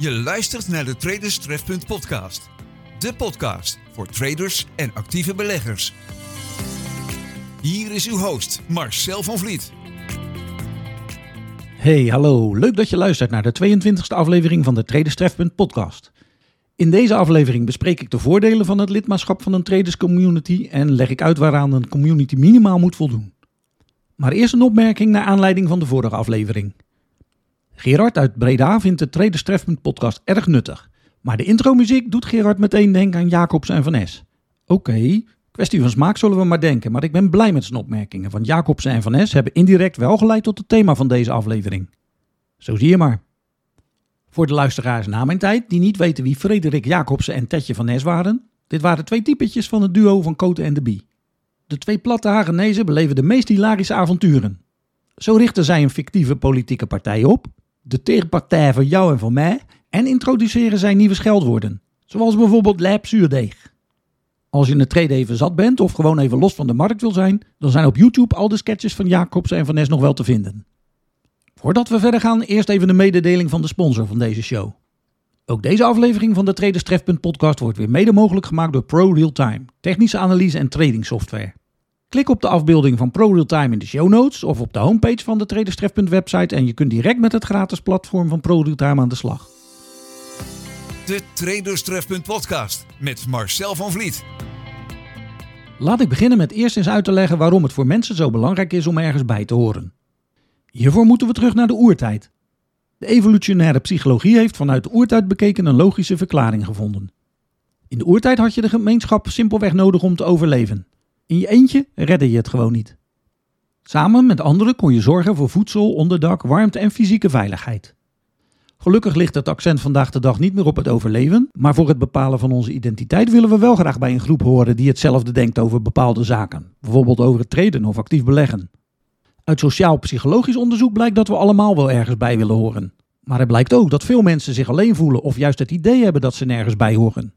Je luistert naar de Traders Trefpunt podcast. De podcast voor traders en actieve beleggers. Hier is uw host Marcel van Vliet. Hey, hallo. Leuk dat je luistert naar de 22e aflevering van de Traders Trefpunt podcast. In deze aflevering bespreek ik de voordelen van het lidmaatschap van een traders community en leg ik uit waaraan een community minimaal moet voldoen. Maar eerst een opmerking naar aanleiding van de vorige aflevering. Gerard uit Breda vindt de Traders podcast erg nuttig. Maar de intromuziek doet Gerard meteen denken aan Jacobs en Van Es. Oké, kwestie van smaak zullen we maar denken, maar ik ben blij met zijn opmerkingen, want Jacobs en Van Es hebben indirect wel geleid tot het thema van deze aflevering. Zo zie je maar. Voor de luisteraars na mijn tijd, die niet weten wie Frederik Jacobsen en Tetje van Nes waren, dit waren twee typetjes van het duo van Cote en de Bie. De twee platte Hagenezen beleven de meest hilarische avonturen. Zo richten zij een fictieve politieke partij op, de tegenpartij van jou en van mij, en introduceren zij nieuwe scheldwoorden, zoals bijvoorbeeld lijp zuurdeeg. Als je een trade even zat bent of gewoon even los van de markt wil zijn, dan zijn op YouTube al de sketches van Jacobs en Van Nes nog wel te vinden. Voordat we verder gaan, eerst even de mededeling van de sponsor van deze show. Ook deze aflevering van de Traders podcast wordt weer mede mogelijk gemaakt door ProRealTime, technische analyse en trading software. Klik op de afbeelding van ProRealTime in de show notes of op de homepage van de Traders Trefpunt website en je kunt direct met het gratis platform van ProRealTime aan de slag. De Traders Trefpunt podcast met Marcel van Vliet. Laat ik beginnen met eerst eens uit te leggen waarom het voor mensen zo belangrijk is om ergens bij te horen. Hiervoor moeten we terug naar de oertijd. De evolutionaire psychologie heeft vanuit de oertijd bekeken een logische verklaring gevonden. In de oertijd had je de gemeenschap simpelweg nodig om te overleven. In je eentje redde je het gewoon niet. Samen met anderen kon je zorgen voor voedsel, onderdak, warmte en fysieke veiligheid. Gelukkig ligt het accent vandaag de dag niet meer op het overleven, maar voor het bepalen van onze identiteit willen we wel graag bij een groep horen die hetzelfde denkt over bepaalde zaken, bijvoorbeeld over het treden of actief beleggen. Uit sociaal-psychologisch onderzoek blijkt dat we allemaal wel ergens bij willen horen. Maar het blijkt ook dat veel mensen zich alleen voelen of juist het idee hebben dat ze nergens bij horen.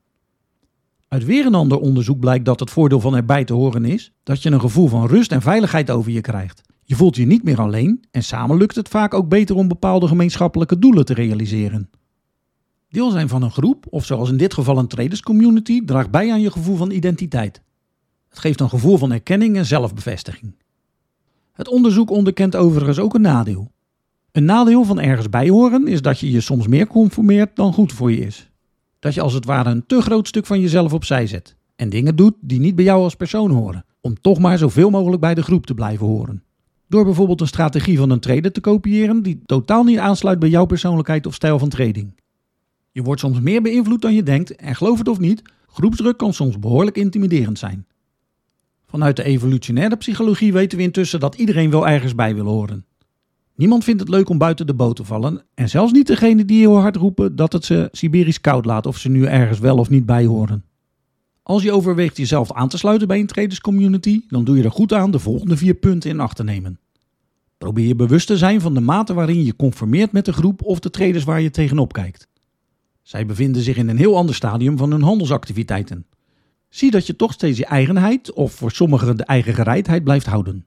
Uit weer een ander onderzoek blijkt dat het voordeel van erbij te horen is dat je een gevoel van rust en veiligheid over je krijgt. Je voelt je niet meer alleen en samen lukt het vaak ook beter om bepaalde gemeenschappelijke doelen te realiseren. Deel zijn van een groep, of zoals in dit geval een traders community, draagt bij aan je gevoel van identiteit. Het geeft een gevoel van erkenning en zelfbevestiging. Het onderzoek onderkent overigens ook een nadeel. Een nadeel van ergens bij horen is dat je je soms meer conformeert dan goed voor je is. Dat je als het ware een te groot stuk van jezelf opzij zet en dingen doet die niet bij jou als persoon horen, om toch maar zoveel mogelijk bij de groep te blijven horen. Door bijvoorbeeld een strategie van een trader te kopiëren die totaal niet aansluit bij jouw persoonlijkheid of stijl van trading. Je wordt soms meer beïnvloed dan je denkt en geloof het of niet, groepsdruk kan soms behoorlijk intimiderend zijn. Vanuit de evolutionaire psychologie weten we intussen dat iedereen wel ergens bij wil horen. Niemand vindt het leuk om buiten de boot te vallen en zelfs niet degene die heel hard roepen dat het ze Siberisch koud laat of ze nu ergens wel of niet bij horen. Als je overweegt jezelf aan te sluiten bij een traders community, dan doe je er goed aan de volgende vier punten in acht te nemen. Probeer je bewust te zijn van de mate waarin je conformeert met de groep of de traders waar je tegenop kijkt. Zij bevinden zich in een heel ander stadium van hun handelsactiviteiten. Zie dat je toch steeds je eigenheid, of voor sommigen de eigen gereidheid, blijft houden.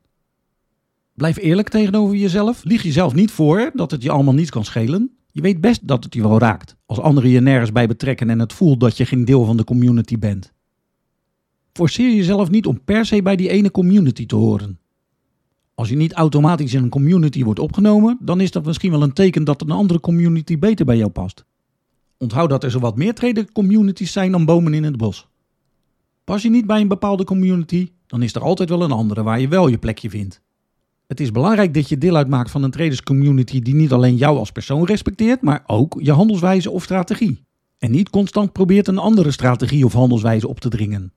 Blijf eerlijk tegenover jezelf. Lieg jezelf niet voor dat het je allemaal niet kan schelen. Je weet best dat het je wel raakt, als anderen je nergens bij betrekken en het voelt dat je geen deel van de community bent. Forceer jezelf niet om per se bij die ene community te horen. Als je niet automatisch in een community wordt opgenomen, dan is dat misschien wel een teken dat een andere community beter bij jou past. Onthoud dat er zowat meer trader communities zijn dan bomen in het bos. Pas je niet bij een bepaalde community, dan is er altijd wel een andere waar je wel je plekje vindt. Het is belangrijk dat je deel uitmaakt van een traders community die niet alleen jou als persoon respecteert, maar ook je handelswijze of strategie. En niet constant probeert een andere strategie of handelswijze op te dringen.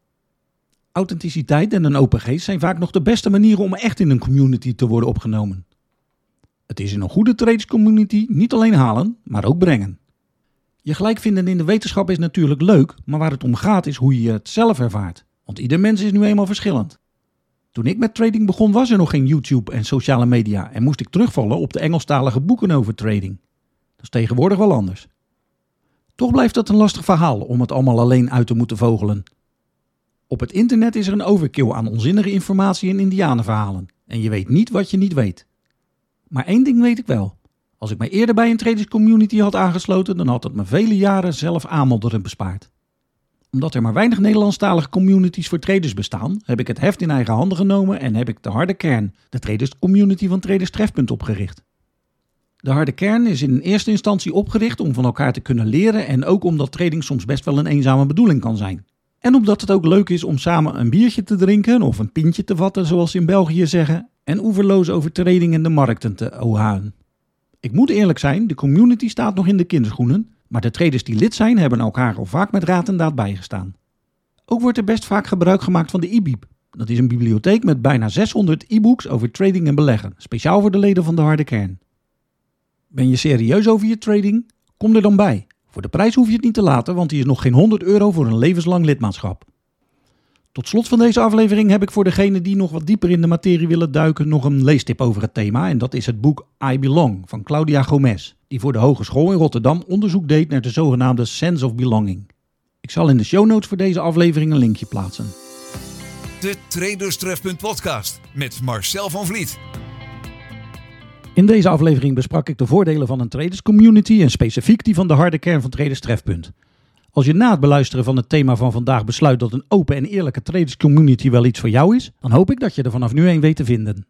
Authenticiteit en een open geest zijn vaak nog de beste manieren om echt in een community te worden opgenomen. Het is in een goede traders community niet alleen halen, maar ook brengen. Je gelijk vinden in de wetenschap is natuurlijk leuk, maar waar het om gaat is hoe je het zelf ervaart. Want ieder mens is nu eenmaal verschillend. Toen ik met trading begon was er nog geen YouTube en sociale media en moest ik terugvallen op de Engelstalige boeken over trading. Dat is tegenwoordig wel anders. Toch blijft het een lastig verhaal om het allemaal alleen uit te moeten vogelen. Op het internet is er een overkill aan onzinnige informatie en indianenverhalen en je weet niet wat je niet weet. Maar één ding weet ik wel. Als ik mij eerder bij een traders community had aangesloten, dan had het me vele jaren zelf aanmodderen bespaard. Omdat er maar weinig Nederlandstalige communities voor traders bestaan, heb ik het heft in eigen handen genomen en heb ik de harde kern, de traders community van Traders Trefpunt, opgericht. De harde kern is in eerste instantie opgericht om van elkaar te kunnen leren en ook omdat trading soms best wel een eenzame bedoeling kan zijn. En omdat het ook leuk is om samen een biertje te drinken of een pintje te vatten, zoals ze in België zeggen, en oeverloos over trading en de markten te ohaan. Ik moet eerlijk zijn, de community staat nog in de kinderschoenen, maar de traders die lid zijn hebben elkaar al vaak met raad en daad bijgestaan. Ook wordt er best vaak gebruik gemaakt van de e-bieb. Dat is een bibliotheek met bijna 600 e-books over trading en beleggen, speciaal voor de leden van de harde kern. Ben je serieus over je trading? Kom er dan bij. Voor de prijs hoef je het niet te laten, want die is nog geen 100 euro voor een levenslang lidmaatschap. Tot slot van deze aflevering heb ik voor degenen die nog wat dieper in de materie willen duiken nog een leestip over het thema. En dat is het boek I Belong van Claudia Gomez, die voor de Hogeschool in Rotterdam onderzoek deed naar de zogenaamde Sense of Belonging. Ik zal in de show notes voor deze aflevering een linkje plaatsen. De Traders Trefpunt podcast met Marcel van Vliet. In deze aflevering besprak ik de voordelen van een traders community en specifiek die van de harde kern van Traders Trefpunt. Als je na het beluisteren van het thema van vandaag besluit dat een open en eerlijke traders community wel iets voor jou is, dan hoop ik dat je er vanaf nu een weet te vinden.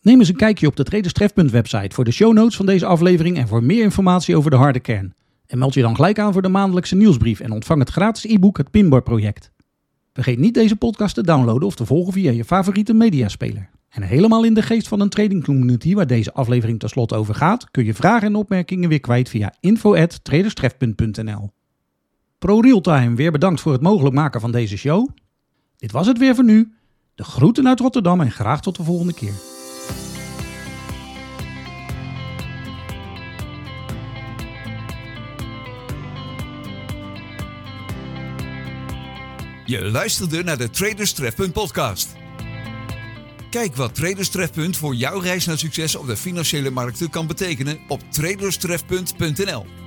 Neem eens een kijkje op de Traders Trefpunt website voor de show notes van deze aflevering en voor meer informatie over de harde kern. En meld je dan gelijk aan voor de maandelijkse nieuwsbrief en ontvang het gratis e-book Het Pinboard Project. Vergeet niet deze podcast te downloaden of te volgen via je favoriete mediaspeler. En helemaal in de geest van een trading community waar deze aflevering tenslotte over gaat, kun je vragen en opmerkingen weer kwijt via info@traderstref.nl. Pro Realtime weer bedankt voor het mogelijk maken van deze show. Dit was het weer voor nu. De groeten uit Rotterdam en graag tot de volgende keer. Je luisterde naar de Traders podcast. Kijk wat Traders voor jouw reis naar succes op de financiële markten kan betekenen op traderstrefpunt.nl.